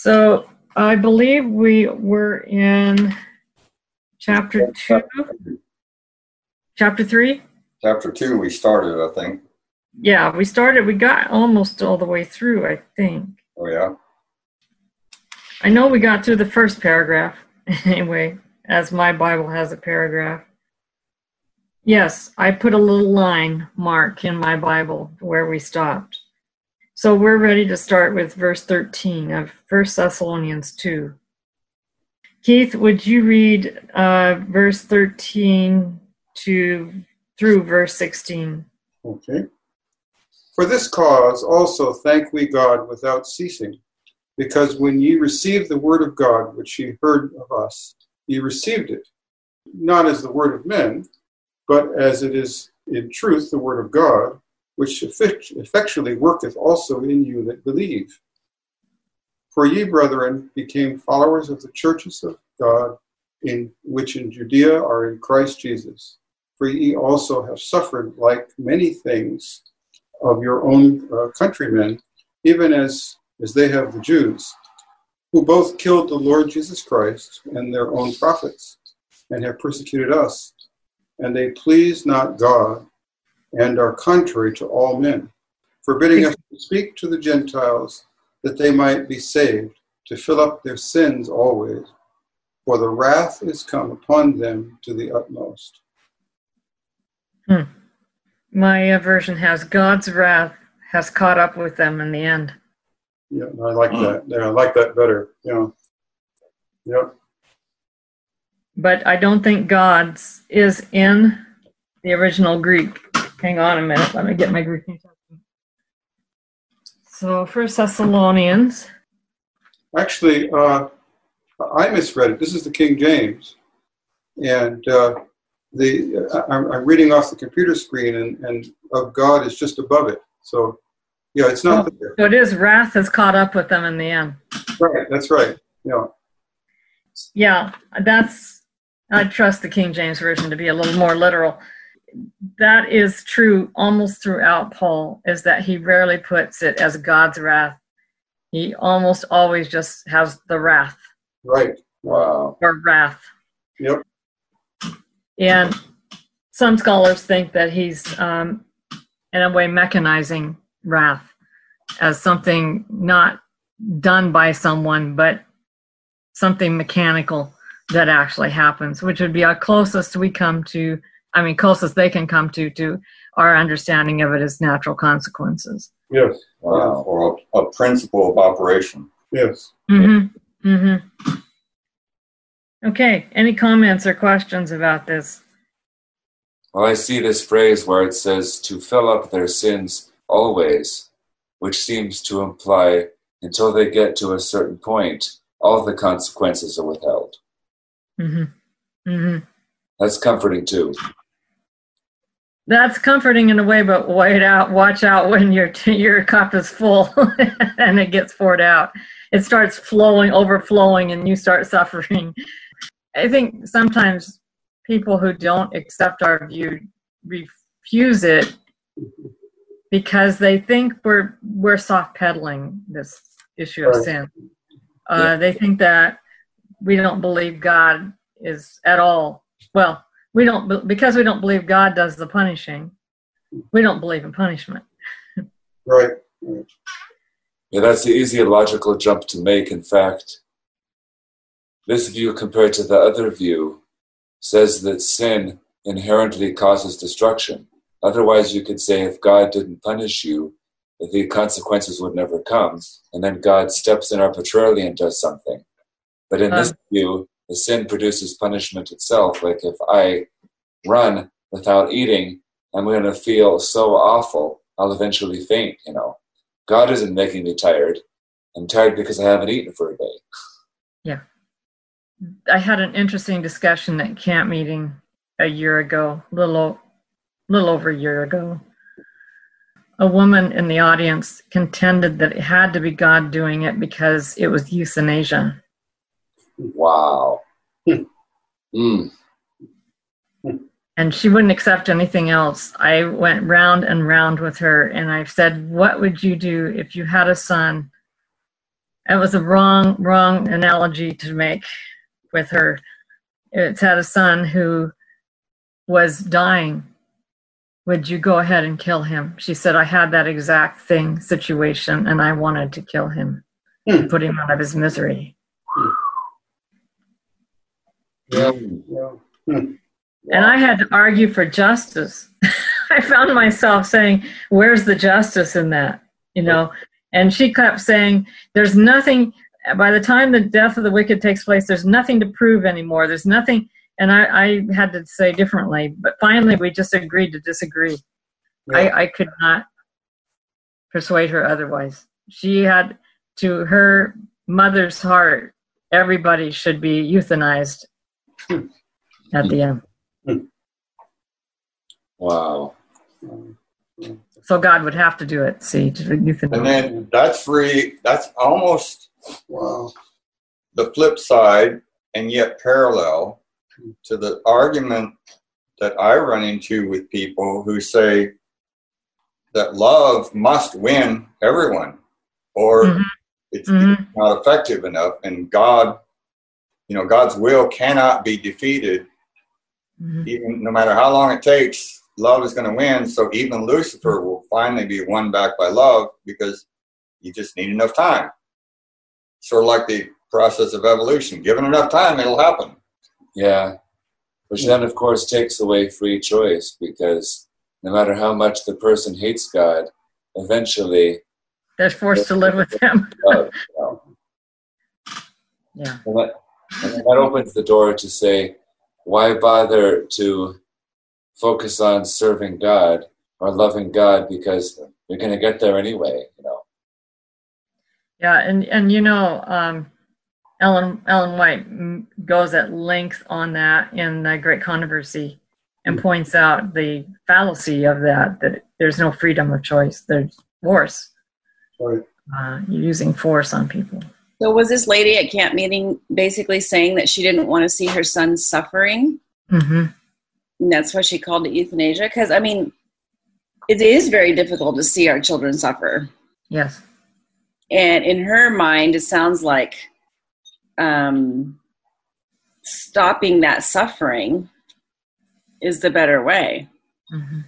So I believe we were in chapter two, chapter three. Chapter two, we started, I think. Yeah, we started, we got almost all the way through, I think. Oh, yeah. I know we got through the first paragraph anyway, as my Bible has a paragraph. Yes, I put a little line mark in my Bible where we stopped. So we're ready to start with verse 13 of 1 Thessalonians 2. Keith, would you read uh, verse 13 to through verse 16? Okay. For this cause also thank we God without ceasing, because when ye received the word of God which ye heard of us, ye received it, not as the word of men, but as it is in truth the word of God, which effectually worketh also in you that believe. For ye, brethren, became followers of the churches of God, in which in Judea are in Christ Jesus. For ye also have suffered like many things of your own uh, countrymen, even as, as they have the Jews, who both killed the Lord Jesus Christ and their own prophets, and have persecuted us. And they please not God, and are contrary to all men, forbidding us to speak to the Gentiles that they might be saved, to fill up their sins always. For the wrath is come upon them to the utmost. Hmm. My version has God's wrath has caught up with them in the end. Yeah, I like that. Yeah, I like that better. Yeah. Yep. But I don't think God's is in the original Greek. Hang on a minute. Let me get my Greek. So, First Thessalonians. Actually, uh, I misread it. This is the King James, and uh, the I'm, I'm, reading off the computer screen, and, and of God is just above it. So, yeah, it's not oh, there. So it is wrath has caught up with them in the end. Right. That's right. Yeah. Yeah, that's. I trust the King James version to be a little more literal. That is true almost throughout Paul. Is that he rarely puts it as God's wrath. He almost always just has the wrath. Right. Wow. Or wrath. Yep. And some scholars think that he's, um, in a way, mechanizing wrath as something not done by someone, but something mechanical that actually happens, which would be our closest we come to, I mean, closest they can come to, to our understanding of it as natural consequences. Yes. Wow. Or a, a principle of operation. Yes. Mm-hmm. Mm-hmm. Okay, any comments or questions about this? Well, I see this phrase where it says to fill up their sins always, which seems to imply until they get to a certain point, all the consequences are withheld. Mm-hmm. Mm-hmm. That's comforting too. That's comforting in a way, but wait out, watch out when your your cup is full and it gets poured out. It starts flowing, overflowing, and you start suffering. I think sometimes people who don't accept our view refuse it because they think we're we're soft pedaling this issue of sin. Uh. They think that we don't believe God is at all well. We don't because we don't believe God does the punishing. We don't believe in punishment. right. Yeah, that's the easy logical jump to make. In fact, this view compared to the other view says that sin inherently causes destruction. Otherwise, you could say if God didn't punish you, the consequences would never come, and then God steps in arbitrarily and does something. But in this um, view, the sin produces punishment itself. Like if I run without eating, I'm going to feel so awful, I'll eventually faint, you know. God isn't making me tired. I'm tired because I haven't eaten for a day. Yeah. I had an interesting discussion at camp meeting a year ago, little little over a year ago. A woman in the audience contended that it had to be God doing it because it was euthanasia. Wow. mm. And she wouldn't accept anything else. I went round and round with her and I said, What would you do if you had a son It was a wrong, wrong analogy to make with her. It's had a son who was dying. Would you go ahead and kill him? She said, I had that exact thing situation and I wanted to kill him, Hmm. put him out of his misery. Yeah. Mm. Yeah. And I had to argue for justice. I found myself saying, Where's the justice in that? You know? And she kept saying, There's nothing, by the time the death of the wicked takes place, there's nothing to prove anymore. There's nothing. And I, I had to say differently. But finally, we just agreed to disagree. Yeah. I, I could not persuade her otherwise. She had, to her mother's heart, everybody should be euthanized at the end. Wow. So God would have to do it. See, to euthanize. And then that's free, that's almost Wow. the flip side and yet parallel to the argument that I run into with people who say that love must win everyone or Mhm. it's Mhm. not effective enough and God, you know, God's will cannot be defeated Mhm. even no matter how long it takes, love is going to win. So even Lucifer will finally be won back by love because you just need enough time. Sort of like the process of evolution. Given enough time, it'll happen. Yeah. Which then, of course, takes away free choice because no matter how much the person hates God, eventually, They're forced to live with Him. uh, you know, Yeah. And that, opens the door to say, why bother to focus on serving God or loving God because you're going to get there anyway, you know? Yeah, and and you know, um, Ellen Ellen White goes at length on that in the Great Controversy, and points out the fallacy of that that there's no freedom of choice. There's force. Right. Uh, you're using force on people. So was this lady at camp meeting basically saying that she didn't want to see her son suffering? hmm And that's why she called it euthanasia? Because, I mean, it is very difficult to see our children suffer. Yes. And in her mind, it sounds like um, stopping that suffering is the better way. hmm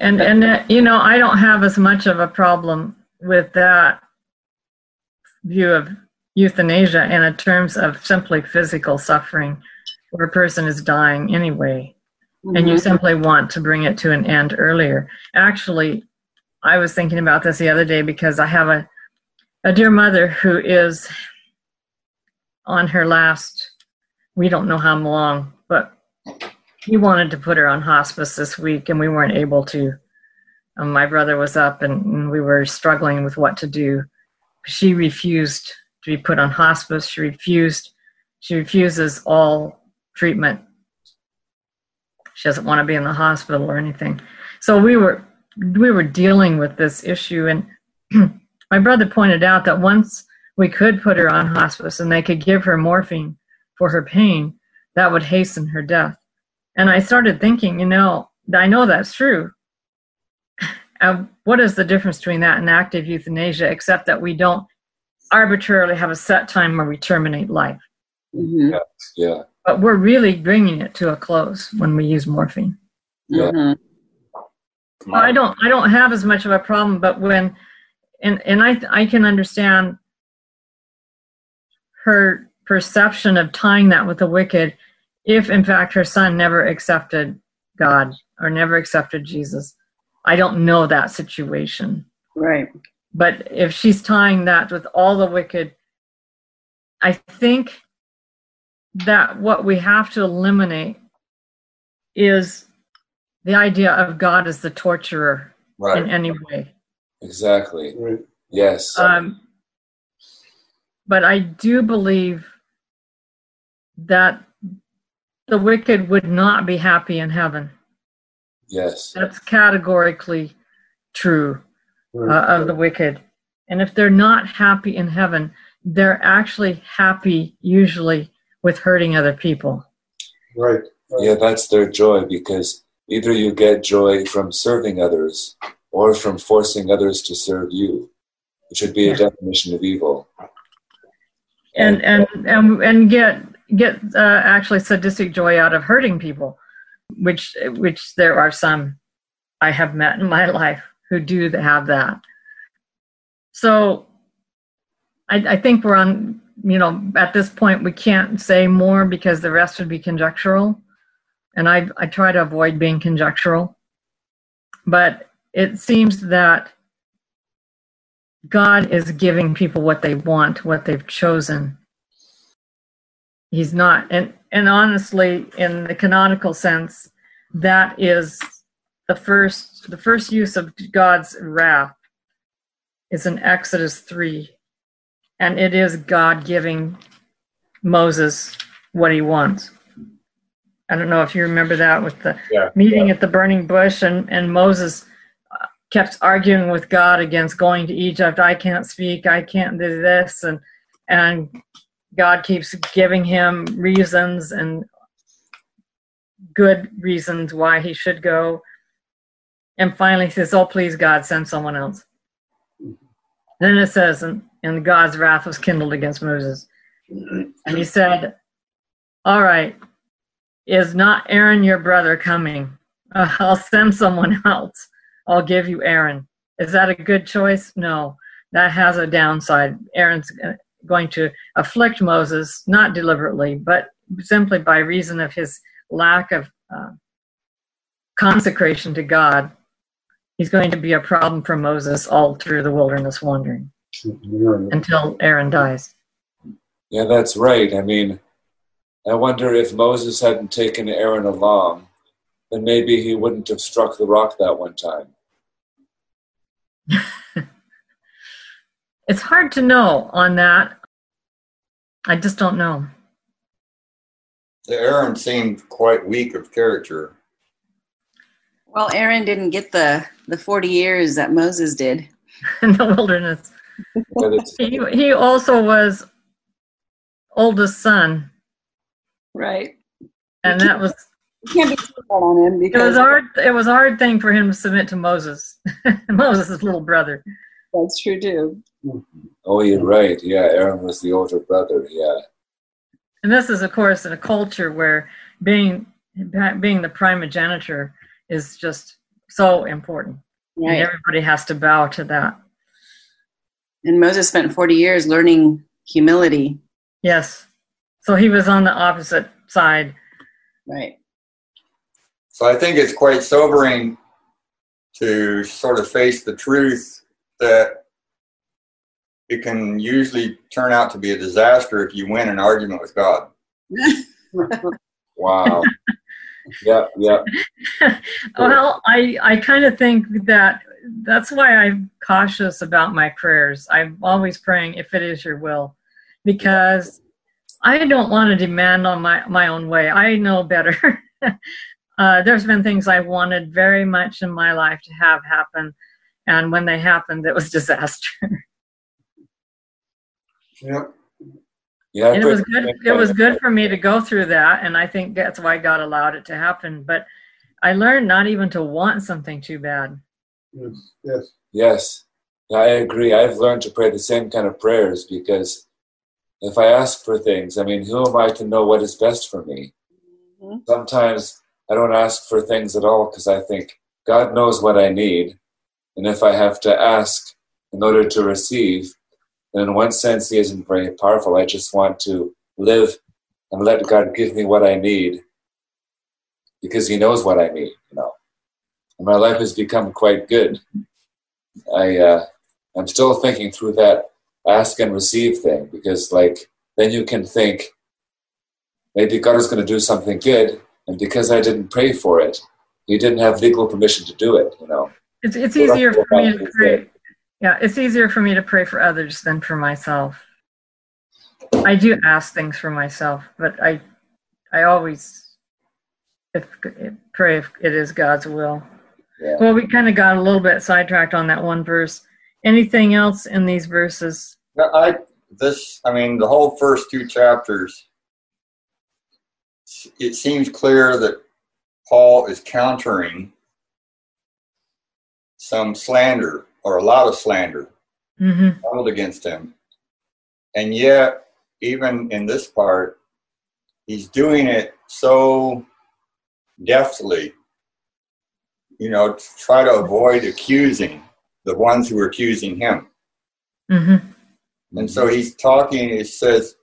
And and uh, you know, I don't have as much of a problem with that view of euthanasia in terms of simply physical suffering, where a person is dying anyway, and you Mhm. simply want to bring it to an end earlier. Actually, I was thinking about this the other day because I have a a dear mother who is on her last we don't know how long, but he wanted to put her on hospice this week and we weren't able to. Um, my brother was up and, and we were struggling with what to do. She refused to be put on hospice. She refused. She refuses all treatment. She doesn't want to be in the hospital or anything. So we were we were dealing with this issue and my brother pointed out that once we could put her on hospice and they could give her morphine for her pain, that would hasten her death. And I started thinking, you know, I know that's true. Uh, what is the difference between that and active euthanasia, except that we don't arbitrarily have a set time where we terminate life? Mhm. Yeah. But we're really bringing it to a close when we use morphine. Yeah. Mhm. I don't I don't have as much of a problem, but when and and I I can understand her perception of tying that with the wicked if in fact her son never accepted God or never accepted Jesus. I don't know that situation. Right. But if she's tying that with all the wicked, I think that what we have to eliminate is the idea of God as the torturer Right. in any way. Exactly. Right. Yes. Um, but I do believe that the wicked would not be happy in heaven. Yes. That's categorically true uh, of the wicked. And if they're not happy in heaven, they're actually happy usually with hurting other people. Right. Yeah, that's their joy because either you get joy from serving others or from forcing others to serve you. which would be a definition of evil. and and and, and get get uh, actually sadistic joy out of hurting people which which there are some i have met in my life who do have that. So i i think we're on you know at this point we can't say more because the rest would be conjectural. And i i try to avoid being conjectural. But it seems that God is giving people what they want, what they've chosen. He's not, and and honestly, in the canonical sense, that is the first the first use of God's wrath is in Exodus three, and it is God giving Moses what he wants. I don't know if you remember that with the Yeah. meeting at the burning bush, and and Moses uh, kept arguing with God against going to Egypt. I can't speak. I can't do this, and and God keeps giving him reasons and good reasons why he should go. And finally he says, "Oh, please, God, send someone else." Then it says, and, and God's wrath was kindled against Moses, and he said, "All right, is not Aaron your brother coming? Uh, I'll send someone else." I'll give you Aaron. Is that a good choice? No, that has a downside. Aaron's going to afflict Moses, not deliberately, but simply by reason of his lack of uh, consecration to God. He's going to be a problem for Moses all through the wilderness wandering until Aaron dies. Yeah, that's right. I mean, I wonder if Moses hadn't taken Aaron along, then maybe he wouldn't have struck the rock that one time. It's hard to know on that. I just don't know. Aaron seemed quite weak of character. Well, Aaron didn't get the the 40 years that Moses did. in the wilderness. He, he also was oldest son, Right. and that was You can't be too hard on him it because was hard. It was a hard thing for him to submit to Moses, Moses' little brother. That's true too. Mm-hmm. oh, you're right. Yeah, Aaron was the older brother. Yeah. And this is, of course, in a culture where being being the primogeniture is just so important. And everybody has to bow to that. And Moses spent 40 years learning humility. Yes. So he was on the opposite side. Right. So I think it's quite sobering to sort of face the truth that it can usually turn out to be a disaster if you win an argument with God. Wow. yep, yep. Well, I, I kind of think that that's why I'm cautious about my prayers. I'm always praying if it is your will, because I don't want to demand on my, my own way. I know better. uh, there's been things I wanted very much in my life to have happen, and when they happened, it was disaster. Yep. Yeah, and it was good. It was good for me to go through that, and I think that's why God allowed it to happen. But I learned not even to want something too bad. Yes. Yes. Yes, I agree. I've learned to pray the same kind of prayers because if I ask for things, I mean, who am I to know what is best for me? Mhm. Sometimes I don't ask for things at all because I think God knows what I need. And if I have to ask in order to receive, then in one sense, He isn't very powerful. I just want to live and let God give me what I need because He knows what I need, you know. And my life has become quite good. I uh, I'm still thinking through that ask and receive thing because like then you can think maybe God is going to do something good and because I didn't pray for it, He didn't have legal permission to do it. You know. It's it's that's easier for me to pray. Yeah, it's easier for me to pray for others than for myself. I do ask things for myself, but I I always if, pray if it is God's will. Yeah. Well, we kind of got a little bit sidetracked on that one verse. Anything else in these verses? Now, I this I mean the whole first two chapters. It seems clear that Paul is countering some slander or a lot of slander Mm-hmm. held against him. And yet, even in this part, he's doing it so deftly, you know, to try to avoid accusing the ones who are accusing him. Mm-hmm. And so he's talking, he says,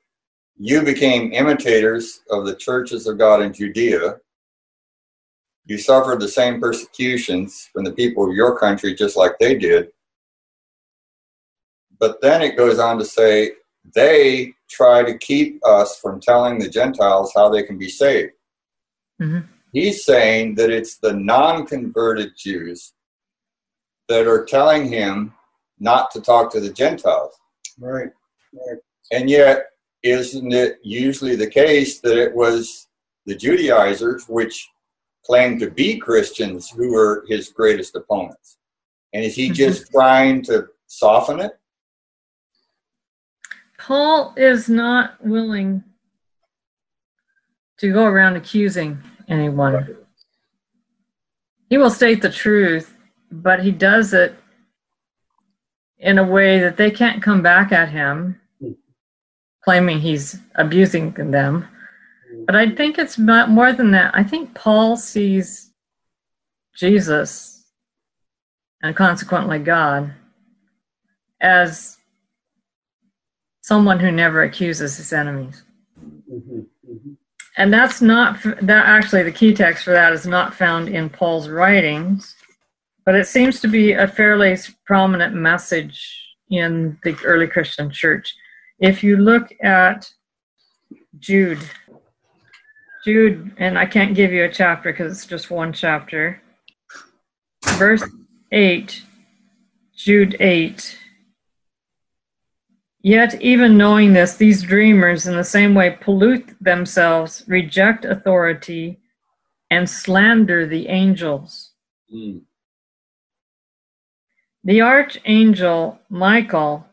You became imitators of the churches of God in Judea. You suffered the same persecutions from the people of your country, just like they did. But then it goes on to say, They try to keep us from telling the Gentiles how they can be saved. Mhm. He's saying that it's the non converted Jews that are telling him not to talk to the Gentiles. Right. Right. And yet, isn't it usually the case that it was the Judaizers, which claimed to be Christians, who were his greatest opponents? And is he Mhm. just trying to soften it? Paul is not willing to go around accusing anyone. He will state the truth, but he does it in a way that they can't come back at him, claiming he's abusing them. But I think it's more than that. I think Paul sees Jesus and consequently God as someone who never accuses his enemies. hmm hmm And that's not that actually the key text for that is not found in Paul's writings, but it seems to be a fairly prominent message in the early Christian church. If you look at Jude, Jude, and I can't give you a chapter because it's just one chapter. Verse 8, Jude 8. Yet, even knowing this, these dreamers in the same way pollute themselves, reject authority, and slander the angels. Mm. The archangel Michael,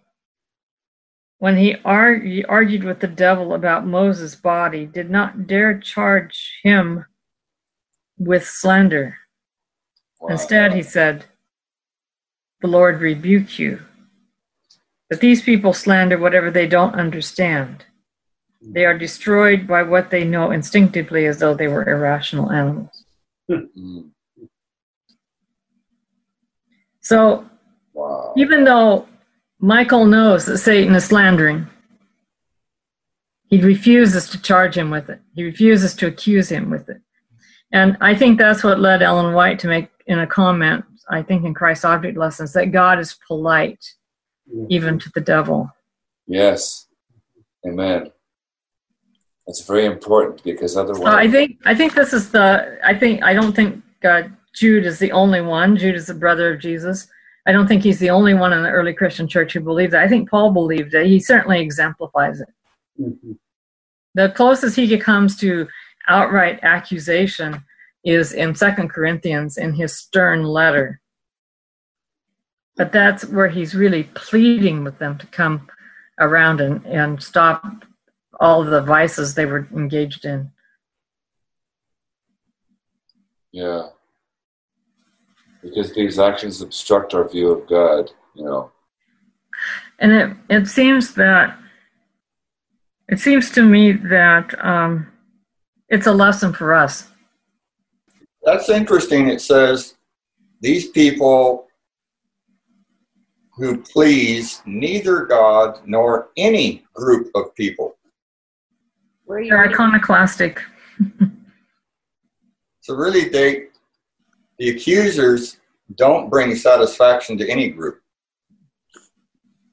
when he argu- argued with the devil about Moses' body, did not dare charge him with slander. Wow. Instead, he said, The Lord rebuke you. But these people slander whatever they don't understand. They are destroyed by what they know instinctively as though they were irrational animals. Mm. So, Wow. even though Michael knows that Satan is slandering, he refuses to charge him with it. He refuses to accuse him with it. And I think that's what led Ellen White to make in a comment, I think in Christ's Object Lessons, that God is polite even to the devil. Yes. Amen. That's very important because otherwise, So I think I think this is the I think I don't think uh, Jude is the only one. Jude is the brother of Jesus. I don't think he's the only one in the early Christian church who believed that. I think Paul believed it. He certainly exemplifies it. hmm The closest he comes to outright accusation is in Second Corinthians in his stern letter. But that's where he's really pleading with them to come around and, and stop all the vices they were engaged in. yeah. Because these actions obstruct our view of God, you know. And it, it seems that it seems to me that um, it's a lesson for us. That's interesting. It says these people who please neither God nor any group of people. Where are you They're iconoclastic. So really, they the accusers don't bring satisfaction to any group,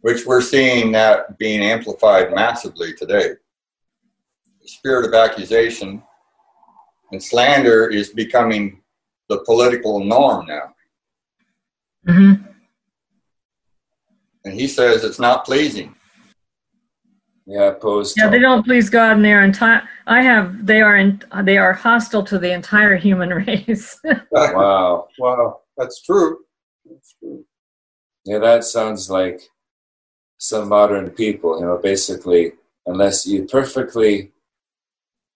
which we're seeing that being amplified massively today. The spirit of accusation and slander is becoming the political norm now, hmm and he says it's not pleasing. Yeah, opposed Yeah, they don't please God, and they're entire. I have. They are. In, they are hostile to the entire human race. Wow. Wow, that's true. That's true. Yeah, that sounds like some modern people, you know, basically, unless you perfectly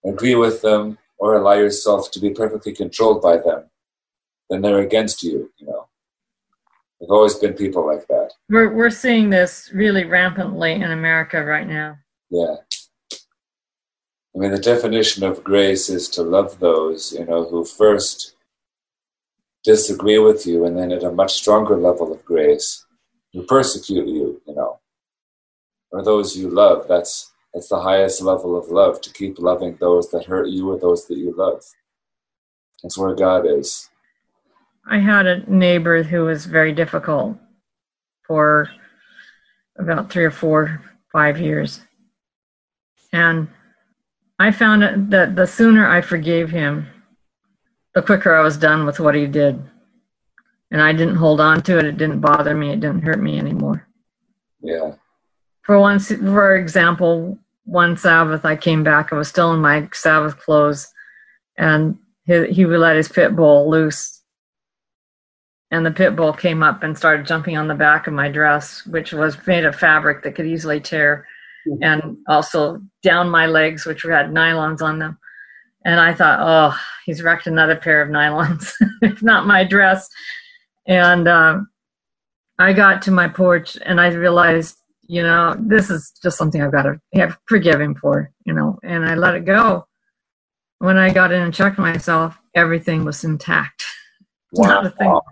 agree with them or allow yourself to be perfectly controlled by them, then they're against you, you know. There've always been people like that. We're we're seeing this really rampantly in America right now. Yeah. I mean, the definition of grace is to love those, you know, who first disagree with you and then at a much stronger level of grace, who persecute you, you know, or those you love. That's that's the highest level of love, to keep loving those that hurt you or those that you love. That's where God is. I had a neighbor who was very difficult for about three or four, five years. And I found that the sooner I forgave him, the quicker I was done with what he did. And I didn't hold on to it. It didn't bother me. It didn't hurt me anymore. Yeah. For one, for example, one Sabbath I came back. I was still in my Sabbath clothes, and he, he would let his pit bull loose. And the pit bull came up and started jumping on the back of my dress, which was made of fabric that could easily tear, and also down my legs, which had nylons on them. And I thought, oh, he's wrecked another pair of nylons, if not my dress. And uh, I got to my porch and I realized you know, this is just something I've got to have forgive him for, you know, and I let it go. When I got in and checked myself, everything was intact. Wow. Wow.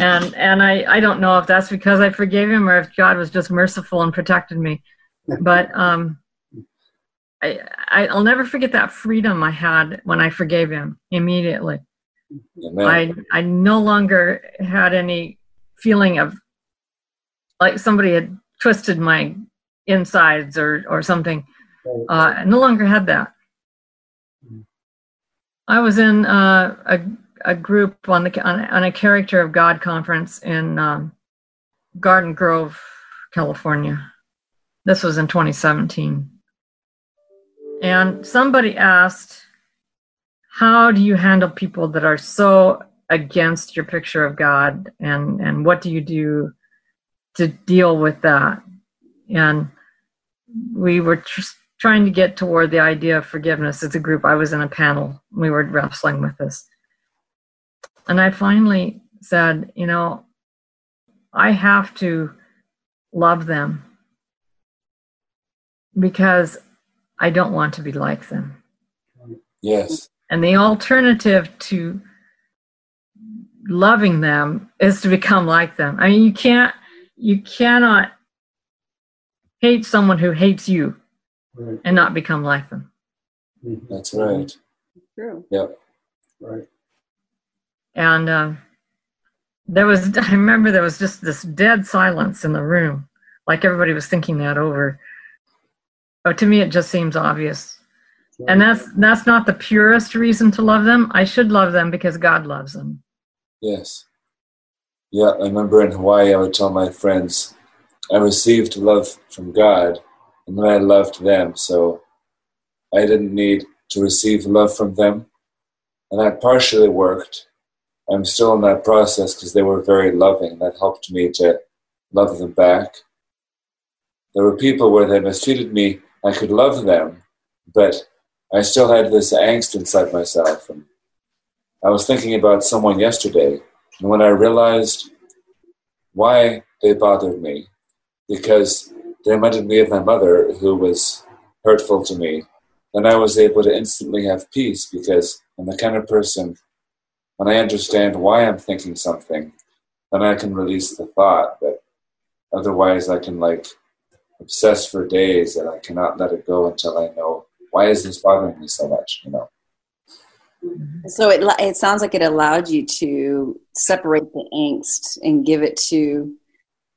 And and I I don't know if that's because I forgave him or if God was just merciful and protected me, but um, I I'll never forget that freedom I had when I forgave him immediately. Amen. I I no longer had any feeling of like somebody had twisted my insides or or something. Uh, I no longer had that. I was in uh, a a group on the on, on, a character of God conference in um, Garden Grove, California. This was in 2017, and somebody asked, "How do you handle people that are so against your picture of God, and and what do you do?" to deal with that. And we were tr- trying to get toward the idea of forgiveness as a group. I was in a panel, we were wrestling with this. And I finally said, you know, I have to love them because I don't want to be like them. Yes. And the alternative to loving them is to become like them. I mean, you can't you cannot hate someone who hates you Right. and not become like them. That's right. True. Yep. Right. And um, there was, I remember there was just this dead silence in the room, like everybody was thinking that over. But to me, it just seems obvious. And that's that's not the purest reason to love them. I should love them because God loves them. Yes. Yeah, I remember in Hawaii, I would tell my friends, I received love from God, and then I loved them, so I didn't need to receive love from them. And that partially worked. I'm still in that process because they were very loving. That helped me to love them back. There were people where they mistreated me. I could love them, but I still had this angst inside myself. And I was thinking about someone yesterday and when I realized why they bothered me, because they reminded me of my mother who was hurtful to me, then I was able to instantly have peace because I'm the kind of person, when I understand why I'm thinking something, then I can release the thought. But otherwise, I can like obsess for days and I cannot let it go until I know why is this bothering me so much, you know. So it it sounds like it allowed you to separate the angst and give it to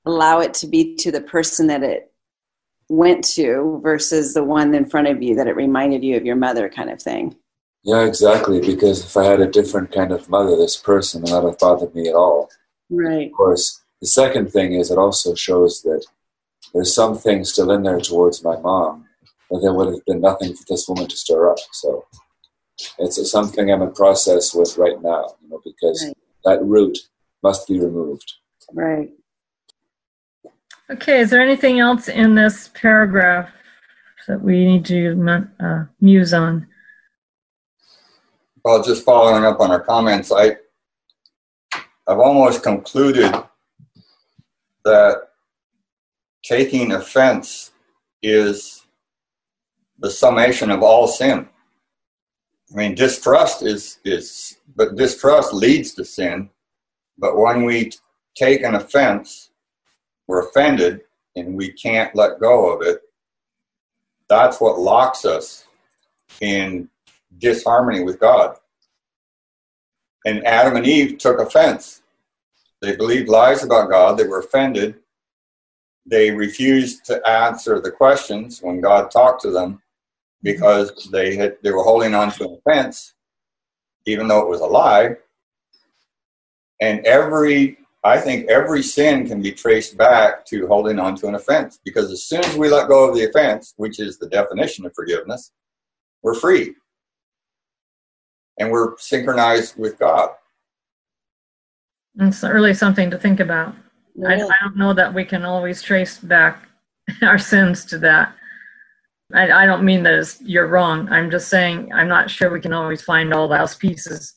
allow it to be to the person that it went to versus the one in front of you that it reminded you of your mother kind of thing. Yeah, exactly. Because if I had a different kind of mother, this person would not have bothered me at all. Right. Of course, the second thing is it also shows that there's some things still in there towards my mom, but there would have been nothing for this woman to stir up. So it's something I'm in process with right now, you know, because Right. that root must be removed. Right. Okay, is there anything else in this paragraph that we need to uh, muse on? Well, just following up on our comments, I I've almost concluded that taking offense is the summation of all sin. I mean, distrust is is, but distrust leads to sin. But when we take an offense, we're offended, and we can't let go of it. That's what locks us in disharmony with God. And Adam and Eve took offense. They believed lies about God. They were offended. They refused to answer the questions when God talked to them because they had they were holding on to an offense, even though it was a lie. And every I think every sin can be traced back to holding on to an offense because as soon as we let go of the offense, which is the definition of forgiveness, we're free. And we're synchronized with God. It's really something to think about. I, I don't know that we can always trace back our sins to that. I, I don't mean that you're wrong. I'm just saying I'm not sure we can always find all those pieces.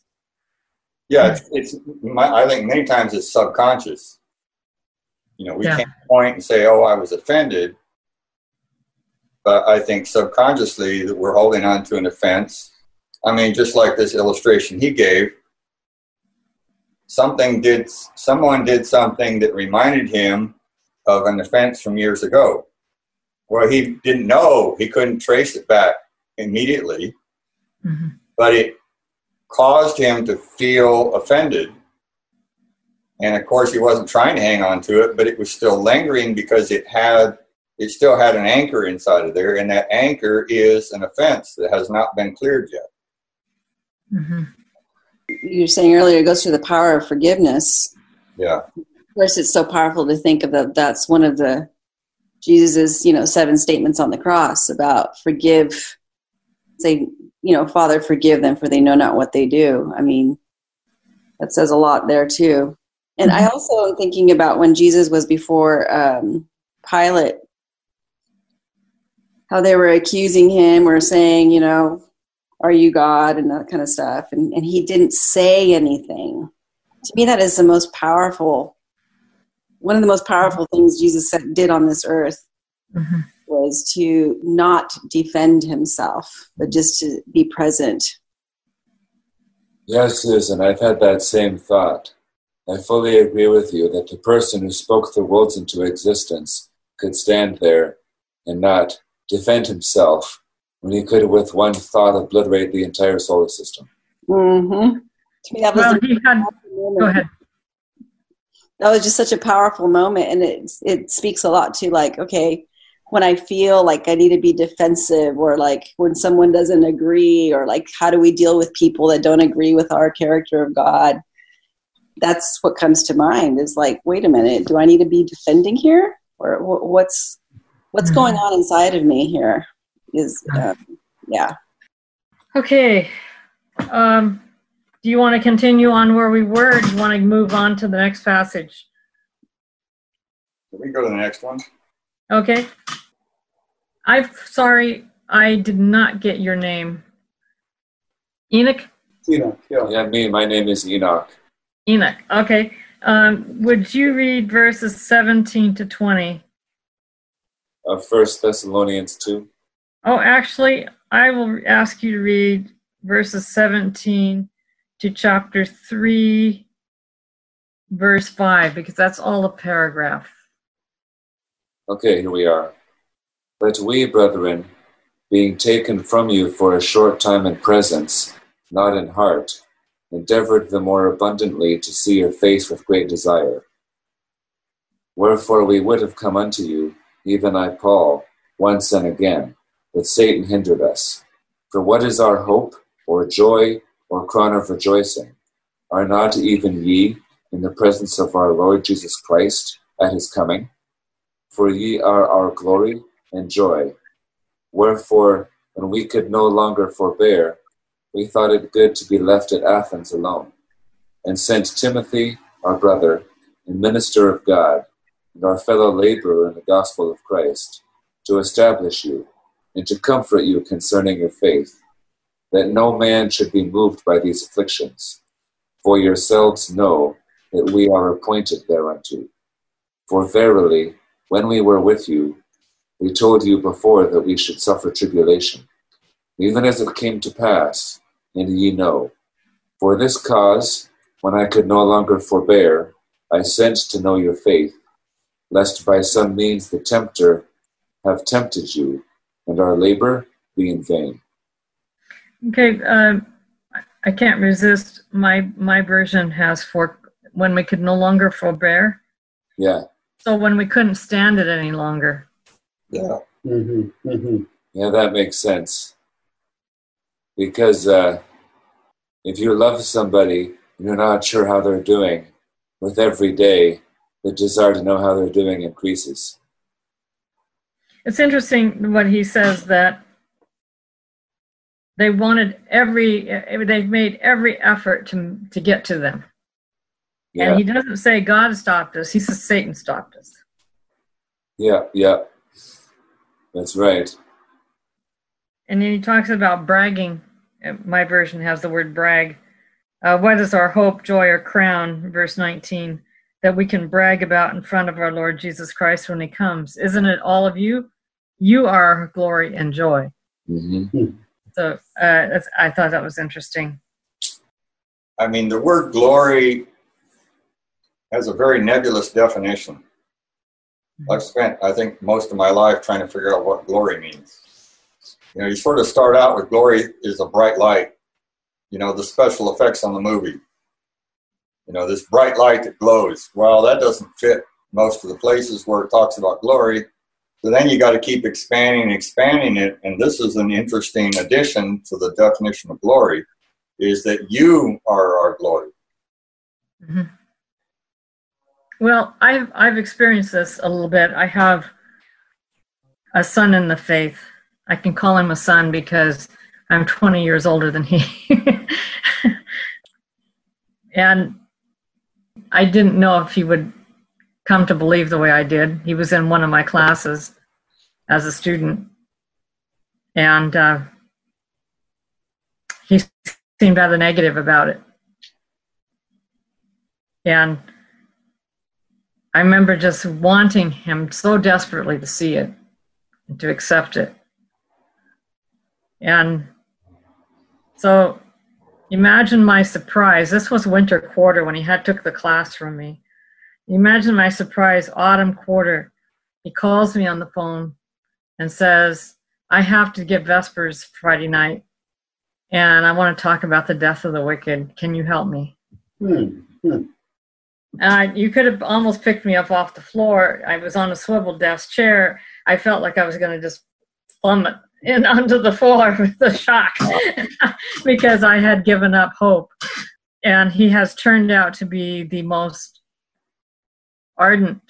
Yeah, it's, it's my, I think many times it's subconscious. You know, we Yeah. can't point and say, "Oh, I was offended," but I think subconsciously that we're holding on to an offense. I mean, just like this illustration he gave, something did someone did something that reminded him of an offense from years ago. Well, he didn't know; he couldn't trace it back immediately, Mhm. but it caused him to feel offended. And of course, he wasn't trying to hang on to it, but it was still lingering because it had, it still had an anchor inside of there, and that anchor is an offense that has not been cleared yet. Mhm. You were saying earlier, it goes through the power of forgiveness. Yeah, Of course, it's so powerful to think of that. That's one of the Jesus's, you know, seven statements on the cross about forgive. Say, you know, Father, forgive them, for they know not what they do. I mean, that says a lot there too. And I also am thinking about when Jesus was before um, Pilate, how they were accusing him or saying, you know, are you God and that kind of stuff, and and he didn't say anything. To me, that is the most powerful one of the most powerful things Jesus said, did on this earth Mhm. was to not defend himself, but just to be present. Yes, Susan, I've had that same thought. I fully agree with you that the person who spoke the worlds into existence could stand there and not defend himself when he could, with one thought, obliterate the entire solar system. Mm-hmm. To me, that was Well, the he had. Go ahead. that was just such a powerful moment and it it speaks a lot to like okay when i feel like i need to be defensive or like when someone doesn't agree or like how do we deal with people that don't agree with our character of god that's what comes to mind is like wait a minute do i need to be defending here or wh- what's what's going on inside of me here is um, yeah Okay. Um, do you want to continue on where we were? Or do you want to move on to the next passage? can we go to the next one? Okay. I'm sorry, I did not get your name. Enoch? Enoch, yeah. Yeah, me, my name is Enoch. Enoch. Okay. Um, would you read verses 17 to 20? Of First Thessalonians 2. Oh, actually, I will ask you to read verses 17 to chapter 3, verse 5, because that's all a paragraph. Okay, here we are. But we, brethren, being taken from you for a short time in presence, not in heart, endeavored the more abundantly to see your face with great desire. Wherefore we would have come unto you, even I, Paul, once and again, but Satan hindered us. For what is our hope, or joy, or crown of rejoicing? Are not even ye in the presence of our Lord Jesus Christ at his coming? For ye are our glory and joy. Wherefore, when we could no longer forbear, we thought it good to be left at Athens alone, and sent Timothy, our brother, and minister of God, and our fellow laborer in the gospel of Christ, to establish you, and to comfort you concerning your faith, that no man should be moved by these afflictions. For yourselves know that we are appointed thereunto. For verily, when we were with you, we told you before that we should suffer tribulation, even as it came to pass, and ye know. For this cause, when I could no longer forbear, I sent to know your faith, lest by some means the tempter have tempted you, and our labor be in vain. Okay, um, I can't resist. My my version has for when we could no longer forbear. Yeah, So when we couldn't stand it any longer. Yeah. Mm-hmm. Mm-hmm. yeah, that makes sense. Because uh, if you love somebody and you're not sure how they're doing, with every day, the desire to know how they're doing increases. It's interesting what he says that they wanted every they've made every effort to to get to them. Yeah, And he doesn't say God stopped us. He says Satan stopped us. yeah, yeah. That's right. And then he talks about bragging. Uh, My version has the word brag. Uh, what is our hope, joy, or crown? Verse 19, that we can brag about in front of our Lord Jesus Christ when he comes. Isn't it all of you? You are our glory and joy. hmm So uh, that's, I thought that was interesting. I mean, the word glory has a very nebulous definition. I've spent, I think, most of my life trying to figure out what glory means. You know, you sort of start out with glory is a bright light, you know, the special effects on the movie. You know, this bright light that glows. Well, that doesn't fit most of the places where it talks about glory. So then you got to keep expanding and expanding it. And this is an interesting addition to the definition of glory is that you are our glory. Mhm. Well, I've I've experienced this a little bit. I have a son in the faith. I can call him a son because I'm 20 years older than he. and I didn't know if he would come to believe the way I did. He was in one of my classes as a student, and uh, he seemed rather negative about it. And I remember just wanting him so desperately to see it and to accept it. And so imagine my surprise. This was winter quarter when he had took the class from me. Imagine my surprise, autumn quarter. He calls me on the phone and says, I have to get Vespers Friday night and I want to talk about the death of the wicked. Can you help me? Hmm. Hmm. And you could have almost picked me up off the floor. I was on a swivel desk chair. I felt like I was going to just plummet in onto the floor with the shock because I had given up hope. And he has turned out to be the most ardent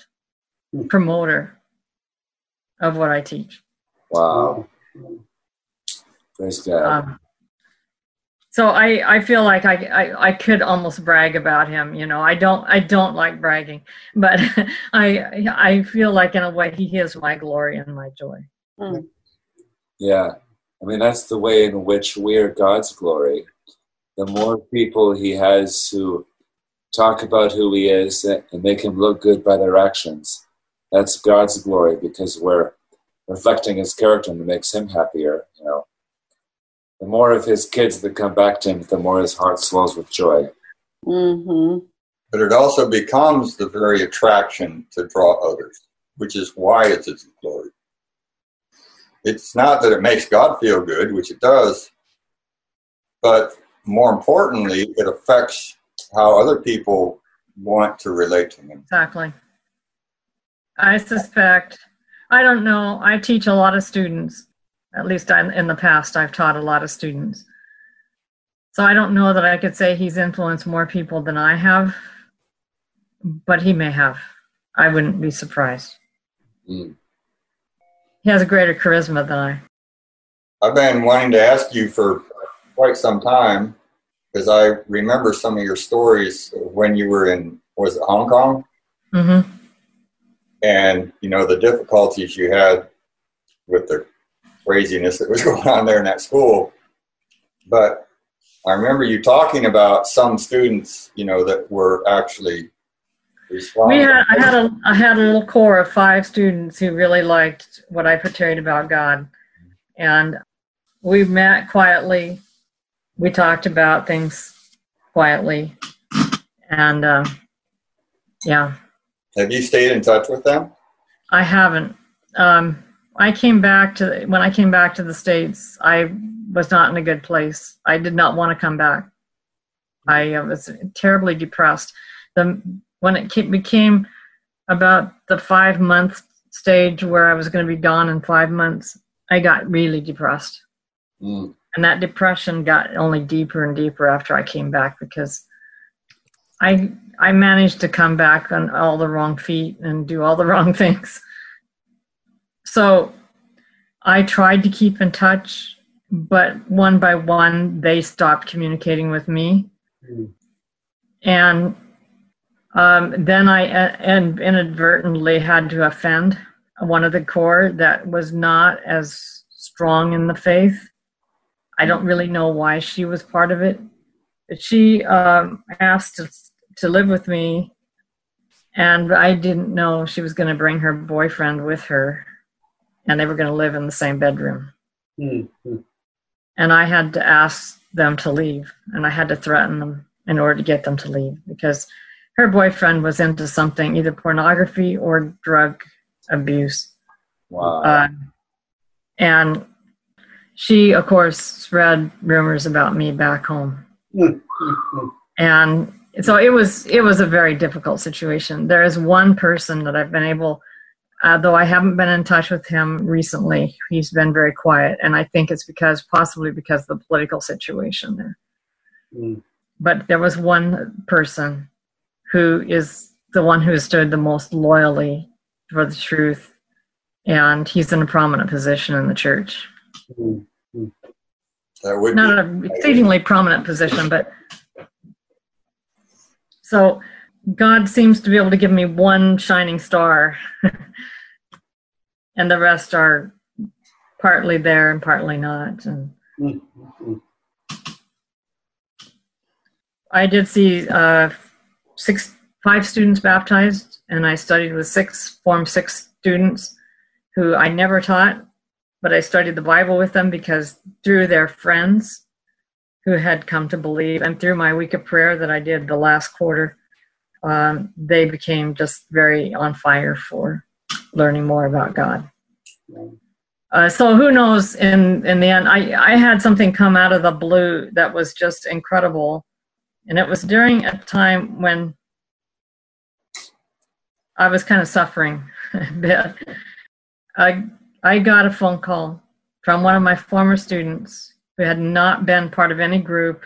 promoter of what I teach. Wow. Praise God. Um, so I, I feel like I, I, I could almost brag about him. You know, I don't I don't like bragging, but I I feel like in a way he is my glory and my joy. Mm. Yeah. I mean, that's the way in which we are God's glory. The more people He has who talk about who He is and make Him look good by their actions, that's God's glory because we're reflecting His character and it makes Him happier. You know, the more of His kids that come back to Him, the more His heart swells with joy. Mm-hmm. But it also becomes the very attraction to draw others, which is why it's His glory. It's not that it makes God feel good, which it does, but more importantly, it affects how other people want to relate to Him. Exactly. I suspect. I don't know. I teach a lot of students. At least I, in the past, I've taught a lot of students. So I don't know that I could say he's influenced more people than I have, but he may have. I wouldn't be surprised. Mm. He has a greater charisma than I. I've been wanting to ask you for quite some time because I remember some of your stories when you were in was it Hong Kong hmm and you know the difficulties you had with the craziness that was going on there in that school. But I remember you talking about some students, you know, that were actually. We had, I had a, I had a little core of five students who really liked what I portrayed about God, and we met quietly. We talked about things quietly, and uh, yeah, Have you stayed in touch with them? I haven't. Um, I came back to when I came back to the states. I was not in a good place. I did not want to come back. I uh, was terribly depressed. The when it became about the five month stage where I was going to be gone in five months, I got really depressed, Mm. and that depression got only deeper and deeper after I came back because I I managed to come back on all the wrong feet and do all the wrong things. So I tried to keep in touch, but one by one they stopped communicating with me, Mm. and um, then I uh, and inadvertently had to offend one of the core that was not as strong in the faith. I don't really know why she was part of it, but she um, asked to, to live with me, and I didn't know she was going to bring her boyfriend with her, and they were going to live in the same bedroom. Mm. Mm. And I had to ask them to leave, and I had to threaten them in order to get them to leave because her boyfriend was into something, either pornography or drug abuse. Wow. Uh, and she, of course, spread rumors about me back home. And so it was it was a very difficult situation. There is one person that I've been able, uh, though I haven't been in touch with him recently. He's been very quiet, and I think it's because possibly because of the political situation there. Mm. But there was one person who is the one who stood the most loyally for the truth, and he's in a prominent position in the church. Mm. that would Not an exceedingly prominent position, but so God seems to be able to give me one shining star, and the rest are partly there and partly not. And Mm. Mm. I did see uh, six, five students baptized, and I studied with six Form Six students who I never taught, but I studied the Bible with them because through their friends who had come to believe, and through my week of prayer that I did the last quarter, um, they became just very on fire for learning more about God. Uh, so who knows? In in the end, I I had something come out of the blue that was just incredible, and it was during a time when I was kind of suffering a bit. I I got a phone call from one of my former students who had not been part of any group,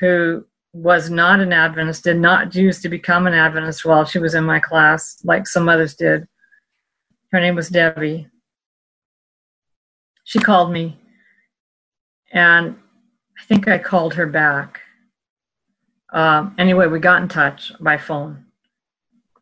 who was not an Adventist, did not choose to become an Adventist while she was in my class, like some others did. Her name was Debbie she called me and i think i called her back um, anyway we got in touch by phone.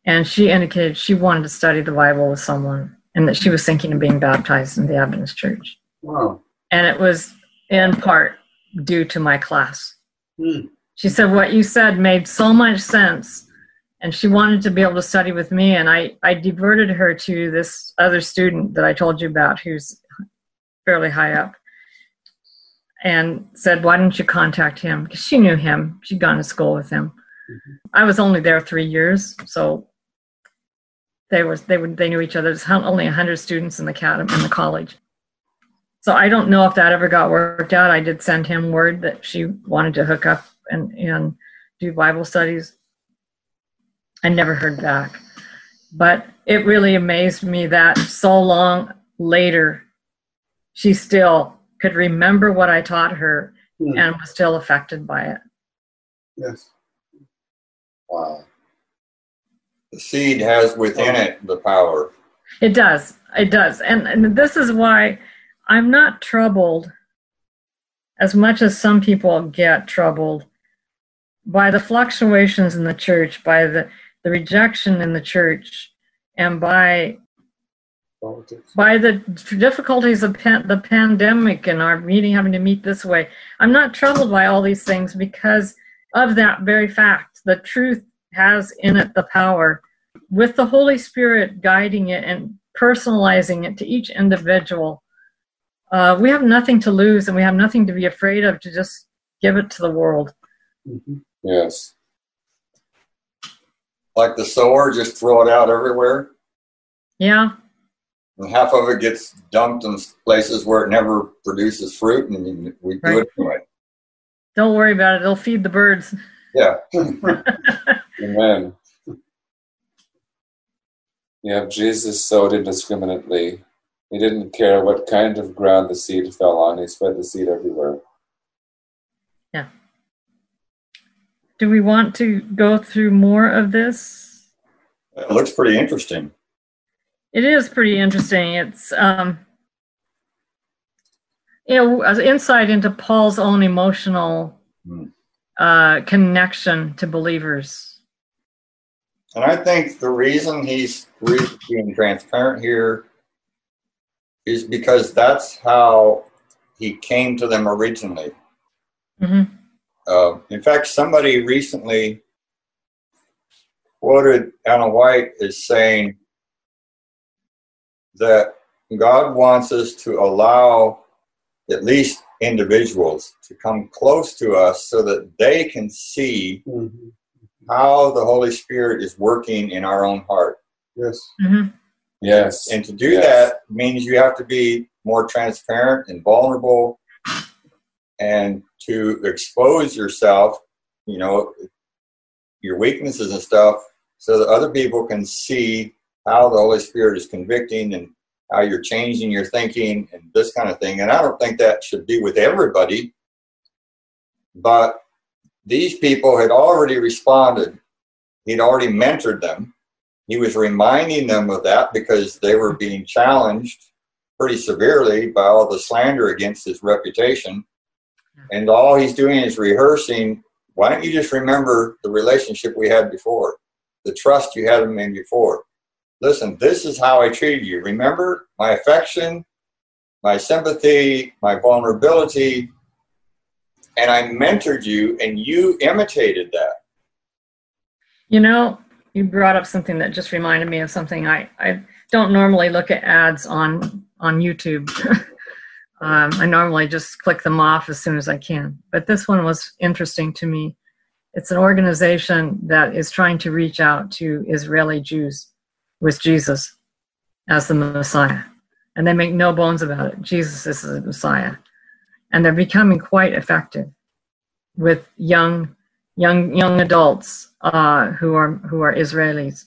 And she indicated she wanted to study the bible with someone and that she was thinking of being baptized in the adventist church. Wow. and it was in part due to my class. Mm. she said what you said made so much sense. And she wanted to be able to study with me. And i i diverted her to this other student that i told you about who's fairly high up and said why don't you contact him? Because she knew him. She'd gone to school with him. Mm-hmm. I was only there three years so they was they would they knew each other. There's only 100 students in the academy in the college. So i don't know if that ever got worked out. I did send him word that she wanted to hook up and and do bible studies. I never heard back. But it really amazed me that so long later she still could remember what i taught her Mm. and was still affected by it Yes. wow. The seed has within it the power. It does. It does. And, and this is why I'm not troubled as much as some people get troubled by the fluctuations in the church, by the, the rejection in the church, and by. By the difficulties of pan- the pandemic and our meeting having to meet this way. I'm not troubled by all these things because of that very fact. The truth has in it the power, with the Holy Spirit guiding it and personalizing it to each individual. Uh, we have nothing to lose and we have nothing to be afraid of to just give it to the world. Mhm. Yes. Like the sower, just throw it out everywhere. Yeah, And half of it gets dumped in places where it never produces fruit, and we do Right. it anyway. don't worry about it. It'll feed the birds. Yeah. Amen. Yeah, Jesus sowed indiscriminately. He didn't care what kind of ground the seed fell on. He spread the seed everywhere. Yeah. Do we want to go through more of this? It looks pretty interesting. It is pretty interesting. It's um, you know, insight into Paul's own emotional Hmm. uh, connection to believers. And I think the reason he's being transparent here is because that's how he came to them originally. hmm Uh, in fact, somebody recently quoted Ellen White as saying that God wants us to allow at least individuals to come close to us so that they can see Mhm. how the Holy Spirit is working in our own heart. Yes. hmm Yes. And to do Yes. that means you have to be more transparent and vulnerable and to expose yourself, you know, your weaknesses and stuff, so that other people can see how the Holy Spirit is convicting and how you're changing your thinking and this kind of thing. And I don't think that should be with everybody, but these people had already responded. He'd already mentored them. He was reminding them of that because they were being challenged pretty severely by all the slander against his reputation. And all he's doing is rehearsing. Why don't you just remember the relationship we had before, the trust you had in me before? Listen, this is how I treated you. Remember my affection, my sympathy, my vulnerability, and I mentored you, and you imitated that. You know, you brought up something that just reminded me of something. I, I don't normally look at ads on on YouTube. um, I normally just click them off as soon as I can. But this one was interesting to me. It's an organization that is trying to reach out to Israeli Jews with Jesus as the Messiah. And they make no bones about it. Jesus is the Messiah. And they're becoming quite effective with young young young adults uh, who are who are Israelis,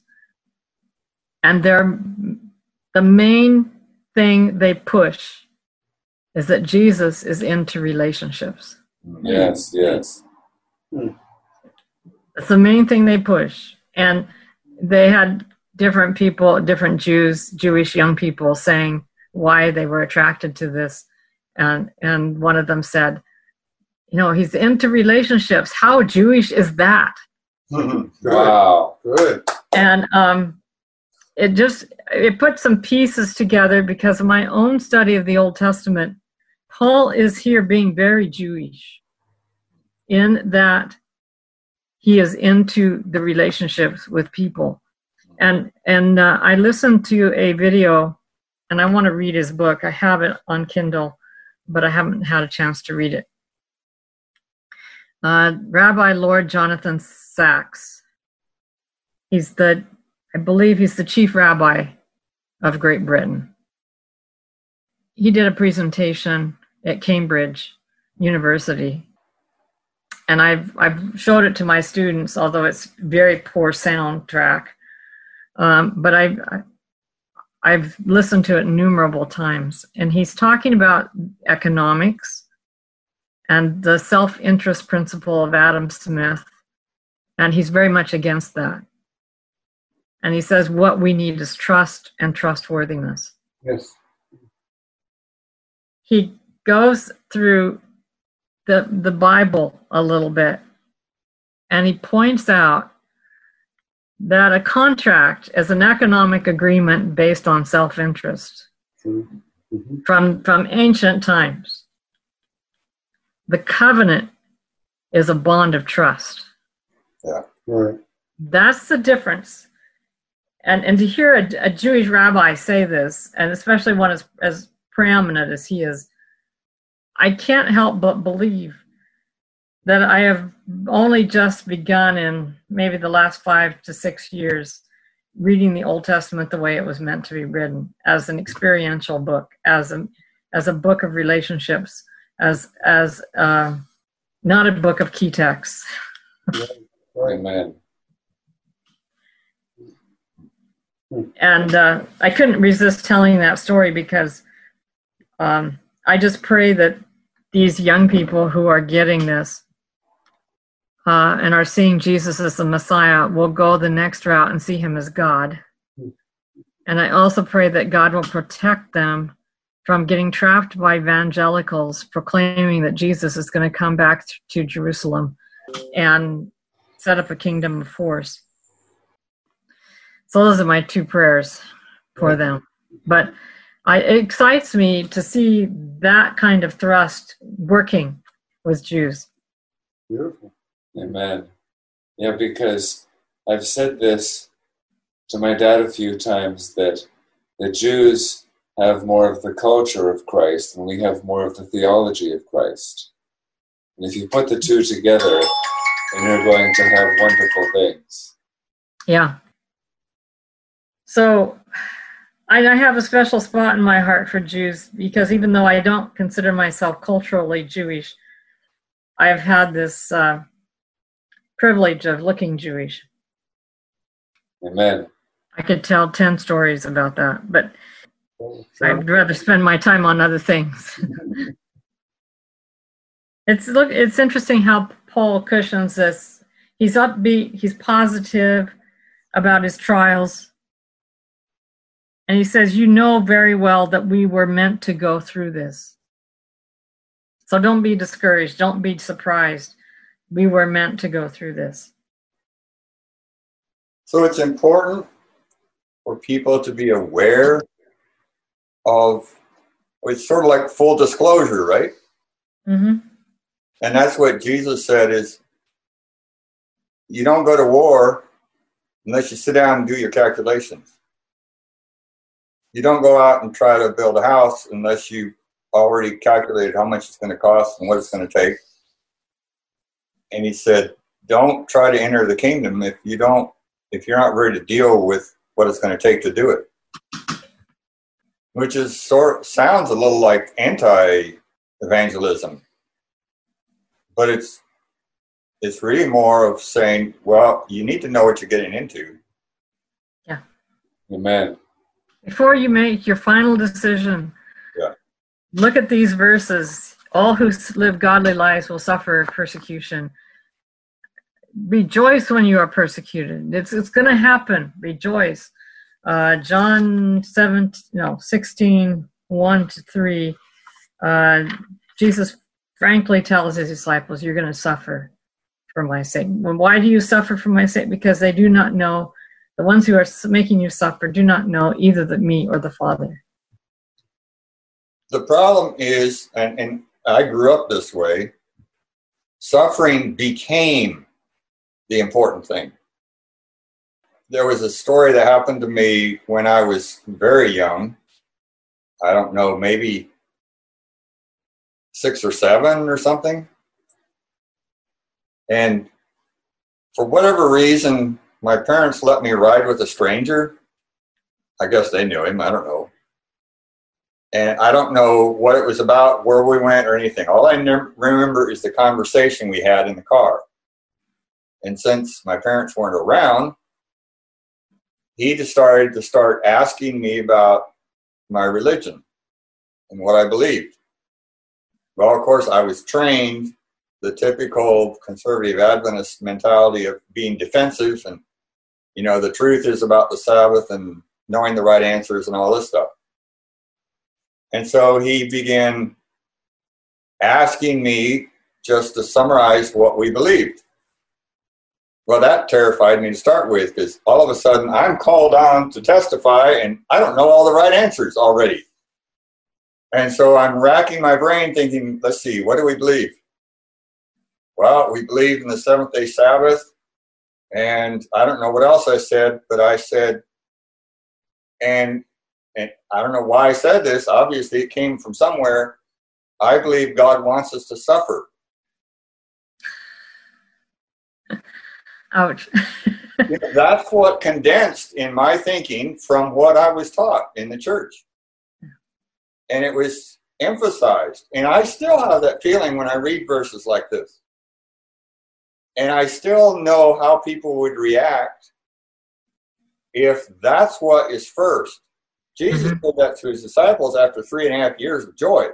and they're the main thing they push is that Jesus is into relationships. Yes, yes. That's the main thing they push, and they had different people, different Jews, Jewish young people saying why they were attracted to this, and and one of them said, you know, he's into relationships. How Jewish is that? Good. Wow. Good. and um, it just it put some pieces together because of my own study of the old testament paul is here being very jewish in that he is into the relationships with people and and uh, i listened to a video and i want to read his book i have it on kindle but i haven't had a chance to read it uh, rabbi lord jonathan Sacks he's the I believe he's the chief rabbi of Great Britain. He did a presentation at Cambridge University, and I've I've showed it to my students, although it's very poor soundtrack. Um, but I've I've listened to it innumerable times, and he's talking about economics and the self-interest principle of Adam Smith, and he's very much against that. And he says what we need is trust and trustworthiness. Yes. He goes through the the Bible a little bit and he points out that a contract is an economic agreement based on self-interest Mm-hmm. from from ancient times. The covenant is a bond of trust. yeah Right. That's the difference. And and to hear a, a Jewish rabbi say this, and especially one as as preeminent as he is, I can't help but believe that I have only just begun in maybe the last five to six years reading the Old Testament the way it was meant to be written, as an experiential book, as a as a book of relationships, as as uh, not a book of key texts. Amen. and uh, I couldn't resist telling that story because um, I just pray that these young people who are getting this uh, and are seeing Jesus as the Messiah will go the next route and see him as God. And I also pray that God will protect them from getting trapped by evangelicals proclaiming that Jesus is going to come back to Jerusalem and set up a kingdom of force. So those are my two prayers for them. But I, it excites me to see that kind of thrust working with Jews. Beautiful. Amen. Yeah, because I've said this to my dad a few times that the Jews have more of the culture of Christ and we have more of the theology of Christ. And if you put the two together, then you're going to have wonderful things. Yeah. So I, have a special spot in my heart for Jews because even though I don't consider myself culturally Jewish, I have had this uh, privilege of looking Jewish. Amen. I could tell 10 stories about that, but I'd rather spend my time on other things. it's look it's interesting how Paul cushions this. He's upbeat, he's positive about his trials. And he says, You know very well that we were meant to go through this. So don't be discouraged, don't be surprised. We were meant to go through this. So it's important for people to be aware of it's sort of like full disclosure, right? hmm And that's what Jesus said is you don't go to war unless you sit down and do your calculations. You don't go out and try to build a house unless you already calculated how much it's going to cost and what it's going to take. And he said, don't try to enter the kingdom if you don't if you're not ready to deal with what it's going to take to do it. Which is sort sounds a little like anti evangelism. But it's it's really more of saying, well, you need to know what you're getting into. Yeah. Amen. Before you make your final decision, Yeah. look at these verses. All who live godly lives will suffer persecution. Rejoice when you are persecuted. It's it's going to happen. Rejoice. Uh, John 7, no, 16, 1 to 3. Uh, Jesus frankly tells his disciples, You're going to suffer for my sake. Well, why do you suffer for my sake? Because they do not know the ones who are making you suffer do not know either the me or the Father. The problem is, and, and I grew up this way, suffering became the important thing. There was a story that happened to me when I was very young. I don't know, maybe six or seven or something. And for whatever reason, my parents let me ride with a stranger. I guess they knew him, I don't know. And I don't know what it was about, where we went, or anything. All I ne- remember is the conversation we had in the car. And since my parents weren't around, he just started to start asking me about my religion and what I believed. Well, of course, I was trained the typical conservative Adventist mentality of being defensive and, you know, the truth is about the Sabbath and knowing the right answers and all this stuff. And so he began asking me just to summarize what we believed. Well, that terrified me to start with because all of a sudden I'm called on to testify and I don't know all the right answers already. And so I'm racking my brain thinking, let's see, what do we believe? Well, we believe in the seventh day Sabbath. And I don't know what else I said, but I said, and and I don't know why I said this. Obviously, it came from somewhere. I believe God wants us to suffer. Ouch. That's what condensed in my thinking from what I was taught in the church. And it was emphasized. And I still have that feeling when I read verses like this. And I still know how people would react if that's what is first. Jesus mm-hmm. told that to his disciples after three and a half years of joy.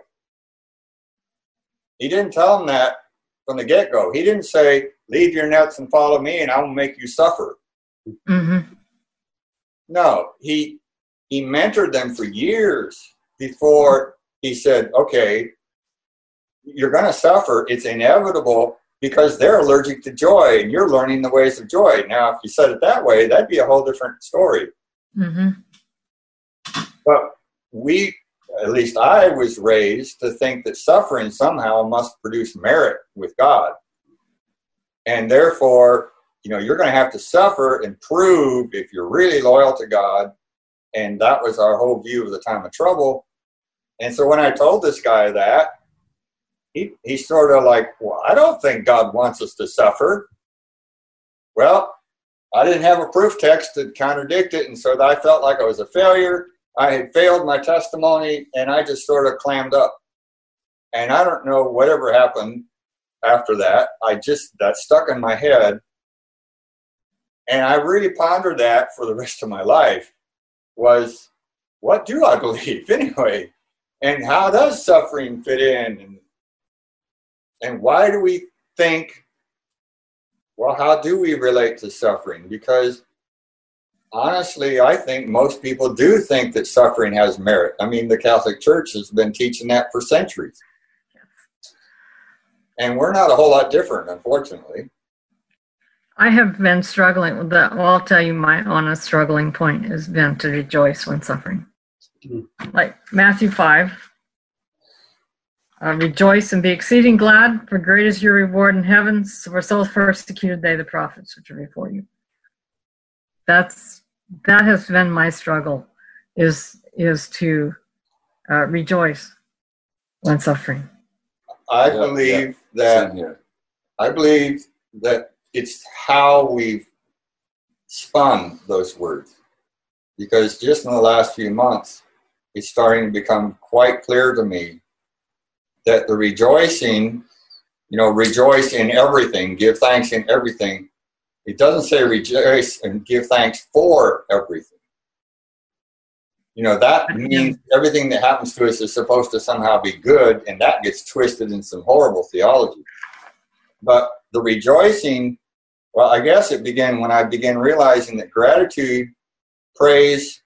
He didn't tell them that from the get go. He didn't say, Leave your nets and follow me, and I will make you suffer. Mm-hmm. No, he he mentored them for years before he said, Okay, you're going to suffer. It's inevitable because they're allergic to joy and you're learning the ways of joy. Now, if you said it that way, that'd be a whole different story. Mm-hmm. We, at least I was raised to think that suffering somehow must produce merit with God. And therefore, you know, you're going to have to suffer and prove if you're really loyal to God. And that was our whole view of the time of trouble. And so when I told this guy that, he, he sort of like, well, I don't think God wants us to suffer. Well, I didn't have a proof text to contradict it, and so I felt like I was a failure. I had failed my testimony, and I just sort of clammed up. And I don't know whatever happened after that. I just, that stuck in my head. And I really pondered that for the rest of my life was, what do I believe anyway? And how does suffering fit in? And and why do we think, well, how do we relate to suffering? Because honestly, I think most people do think that suffering has merit. I mean, the Catholic Church has been teaching that for centuries. And we're not a whole lot different, unfortunately. I have been struggling with that. Well, I'll tell you my honest struggling point has been to rejoice when suffering. Mm-hmm. Like Matthew 5, uh, rejoice and be exceeding glad, for great is your reward in heaven. For so persecuted they the prophets which are before you. That's that has been my struggle, is is to uh, rejoice when suffering. I believe yeah, that I believe that it's how we've spun those words, because just in the last few months, it's starting to become quite clear to me that the rejoicing, you know, rejoice in everything, give thanks in everything. It doesn't say rejoice and give thanks for everything. You know, that means everything that happens to us is supposed to somehow be good, and that gets twisted in some horrible theology. But the rejoicing, well, I guess it began when I began realizing that gratitude, praise,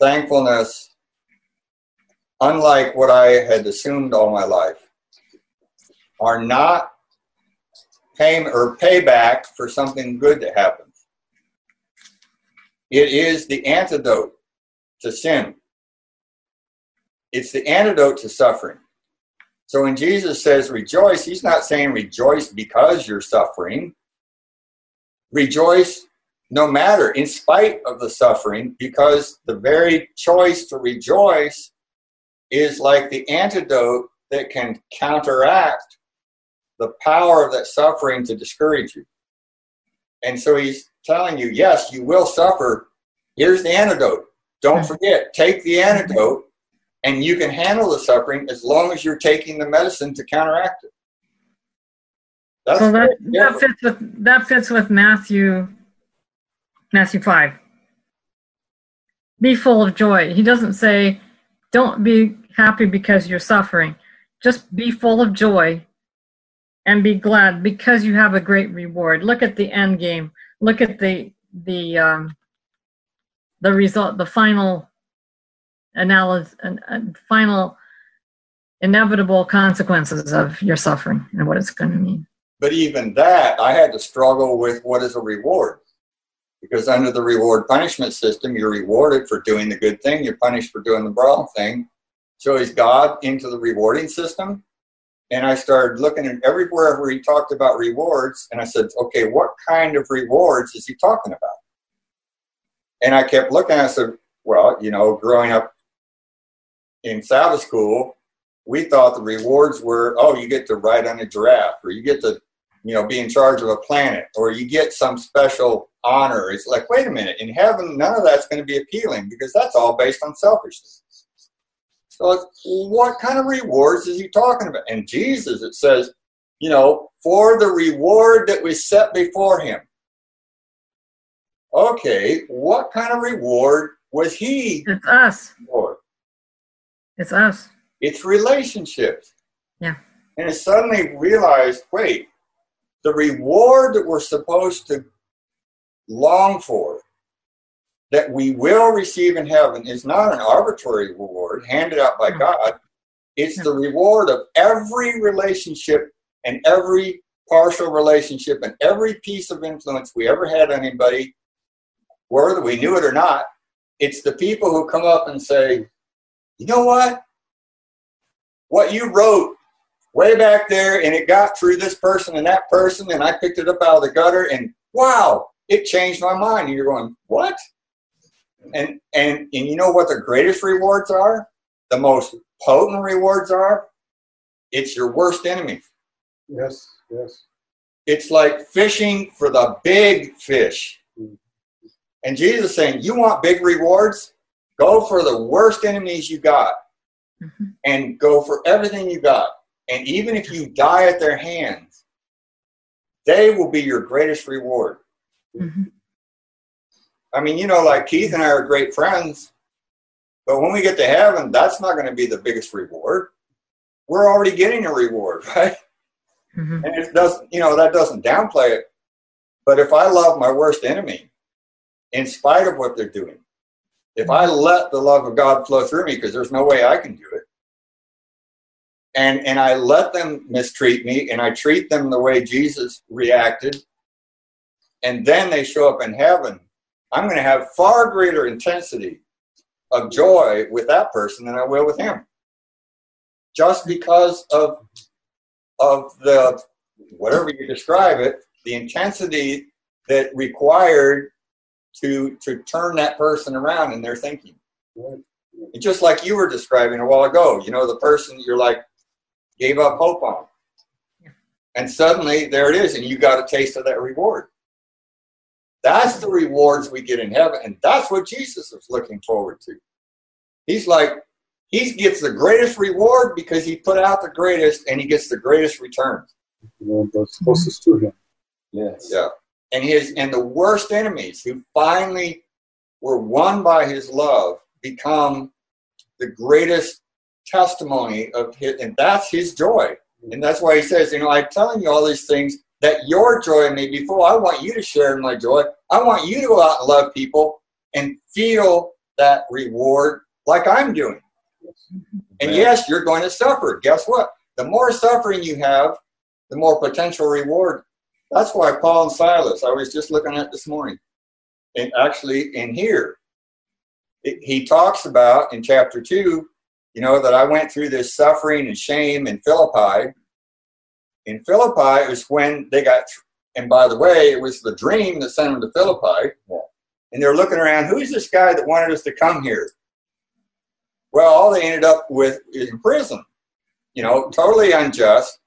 thankfulness, unlike what I had assumed all my life, are not payment or payback for something good that happens. It is the antidote to sin. It's the antidote to suffering. So when Jesus says rejoice, he's not saying rejoice because you're suffering. Rejoice no matter, in spite of the suffering, because the very choice to rejoice is like the antidote that can counteract the power of that suffering to discourage you. And so he's telling you, yes, you will suffer. Here's the antidote. Don't hmm. forget, take the antidote, and you can handle the suffering as long as you're taking the medicine to counteract it. That's so that, that fits with that fits with Matthew Matthew five. Be full of joy. He doesn't say, "Don't be happy because you're suffering. Just be full of joy and be glad because you have a great reward. Look at the end game. Look at the the um, the result, the final analysis, and final inevitable consequences of your suffering and what it's going to mean. But even that, I had to struggle with what is a reward. Because under the reward punishment system, you're rewarded for doing the good thing, you're punished for doing the wrong thing. So is God into the rewarding system? And I started looking at everywhere where he talked about rewards, and I said, okay, what kind of rewards is he talking about? And I kept looking, I said, well, you know, growing up in Sabbath school, we thought the rewards were, oh, you get to ride on a giraffe, or you get to, you know, be in charge of a planet, or you get some special honor. It's like, wait a minute, in heaven, none of that's going to be appealing because that's all based on selfishness. So, what kind of rewards is he talking about? And Jesus, it says, you know, for the reward that was set before him. Okay, what kind of reward was he? It's us. For? It's us. It's relationships. Yeah. And I suddenly realized wait, the reward that we're supposed to long for, that we will receive in heaven, is not an arbitrary reward handed out by hmm. God. It's the hmm. reward of every relationship and every partial relationship and every piece of influence we ever had on anybody, whether we knew it or not. It's the people who come up and say, you know what? What you wrote way back there, and it got through this person and that person, and I picked it up out of the gutter, and wow, it changed my mind. And you're going, what? And and and you know what the greatest rewards are? The most potent rewards are? It's your worst enemy. Yes, yes. It's like fishing for the big fish. And Jesus is saying, You want big rewards? Go for the worst enemies you got Mhm. and go for everything you got. And even if you die at their hands, they will be your greatest reward. Mhm. I mean, you know, like Keith and I are great friends, but when we get to heaven, that's not going to be the biggest reward. We're already getting a reward, right? Mhm. And it doesn't, you know, that doesn't downplay it. But if I love my worst enemy, in spite of what they're doing, if I let the love of God flow through me, because there's no way I can do it, and and I let them mistreat me, and I treat them the way Jesus reacted, and then they show up in heaven, I'm going to have far greater intensity of joy with that person than I will with him, just because of of the whatever you describe it, the intensity that required to to turn that person around in their thinking. And just like you were describing a while ago, you know, the person you're like gave up hope on. And suddenly there it is, and you got a taste of that reward. That's the rewards we get in heaven, and that's what Jesus is looking forward to. He's like, he gets the greatest reward because he put out the greatest and he gets the greatest return. You know, closest to him. Yes. Yeah. And his and the worst enemies who finally were won by his love become the greatest testimony of his and that's his joy. And that's why he says, you know, I'm telling you all these things that your joy may be full. I want you to share in my joy. I want you to go out and love people and feel that reward like I'm doing. And yes, you're going to suffer. Guess what? The more suffering you have, the more potential reward. That's why Paul and Silas, I was just looking at this morning, and actually in here, it, he talks about in chapter 2, you know, that I went through this suffering and shame in Philippi. In Philippi, it was when they got, and by the way, it was the dream that sent them to Philippi. Yeah. And they're looking around, who's this guy that wanted us to come here? Well, all they ended up with is in prison. You know, totally unjust,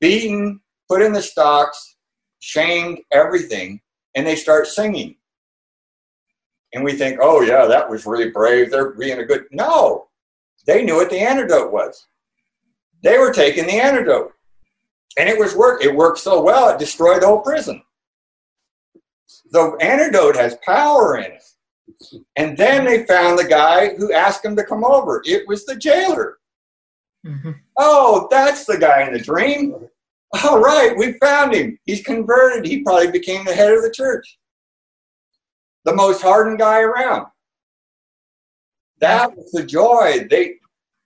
beaten, put in the stocks, shamed, everything, and they start singing. And we think, oh, yeah, that was really brave. They're being a good. No, they knew what the antidote was. They were taking the antidote. And it was work. It worked so well, it destroyed the whole prison. The antidote has power in it. And then they found the guy who asked him to come over. It was the jailer. Mhm. Oh, that's the guy in the dream. All right, we found him. He's converted. He probably became the head of the church. The most hardened guy around. That was the joy. They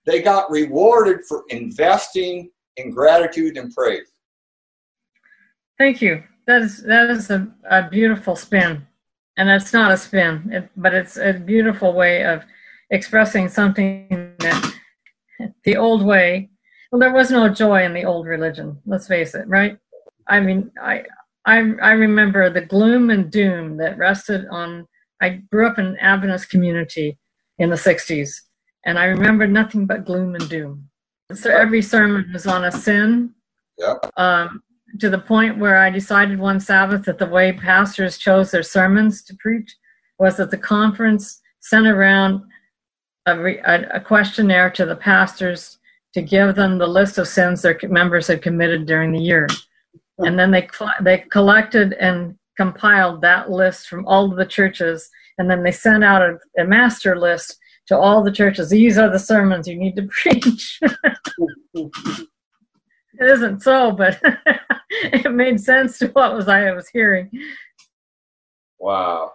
they got rewarded for investing in gratitude and praise. Thank you. That is that is a, a beautiful spin, and it's not a spin, it, but it's a beautiful way of expressing something that the old way. Well, there was no joy in the old religion. Let's face it, right? I mean, I I I remember the gloom and doom that rested on. I grew up in an Adventist community in the '60s, and I remember nothing but gloom and doom. So every sermon was on a sin. Yeah. Um, to the point where I decided one Sabbath that the way pastors chose their sermons to preach was that the conference sent around a, re, a, a questionnaire to the pastors to give them the list of sins their members had committed during the year. And then they, they collected and compiled that list from all of the churches, and then they sent out a, a master list to all the churches. These are the sermons you need to preach. it isn't so, but it made sense to what was I was hearing. Wow.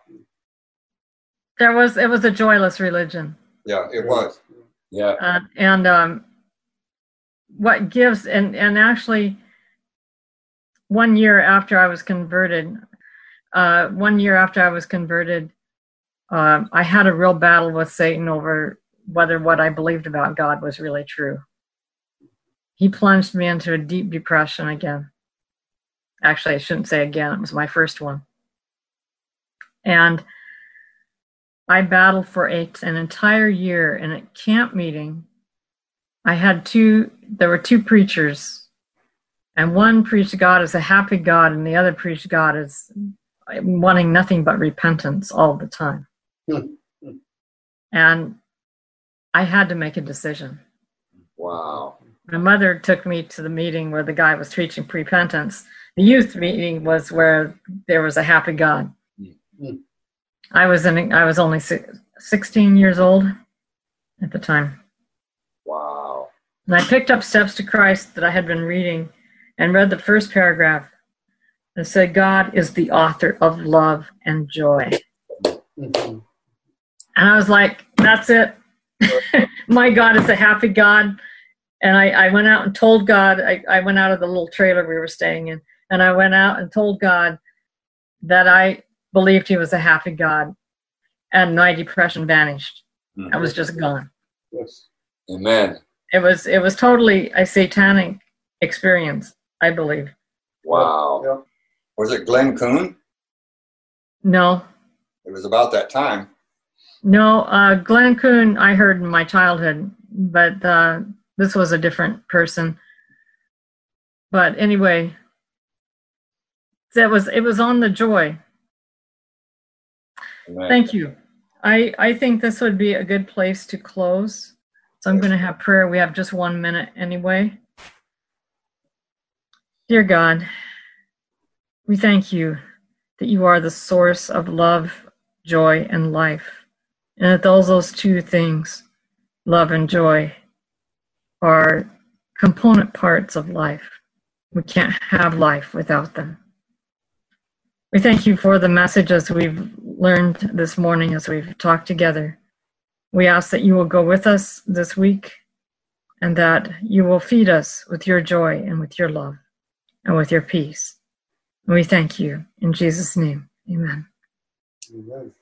There was it was a joyless religion. Yeah, it was. Yeah. Uh, and um, what gives and and actually one year after I was converted, uh, one year after I was converted, um, I had a real battle with Satan over whether what I believed about God was really true. He plunged me into a deep depression again. Actually, I shouldn't say again, it was my first one. And I battled for an entire year in a camp meeting. I had two, there were two preachers, and one preached God as a happy God, and the other preached God as wanting nothing but repentance all the time. And I had to make a decision. Wow. My mother took me to the meeting where the guy was preaching repentance. The youth meeting was where there was a happy God. I was in. I was only si- 16 years old at the time, Wow. and I picked up Steps to Christ that I had been reading, and read the first paragraph, and said, "God is the author of love and joy." Mhm. And I was like, that's it. My God is a happy God. And I, I went out and told God, I, I went out of the little trailer we were staying in, and I went out and told God that I believed He was a happy God. And my depression vanished. I was just gone. Yes. Amen. It was it was totally a satanic experience, I believe. Wow. Yeah. Was it Glenn Coon? No, It was about that time. No, uh, Glenn Coon, I heard in my childhood, but uh, this was a different person. But anyway, that was it was on the joy. Thank you. I I think this would be a good place to close. So I'm going to have prayer. We have just one minute anyway. Dear God, we thank you that you are the source of love, joy, and life. And that those those two things, love and joy, are component parts of life. We can't have life without them. We thank you for the messages we've learned this morning as we've talked together. We ask that you will go with us this week and that you will feed us with your joy and with your love and with your peace. And we thank you in Jesus' name. Amen. Amen.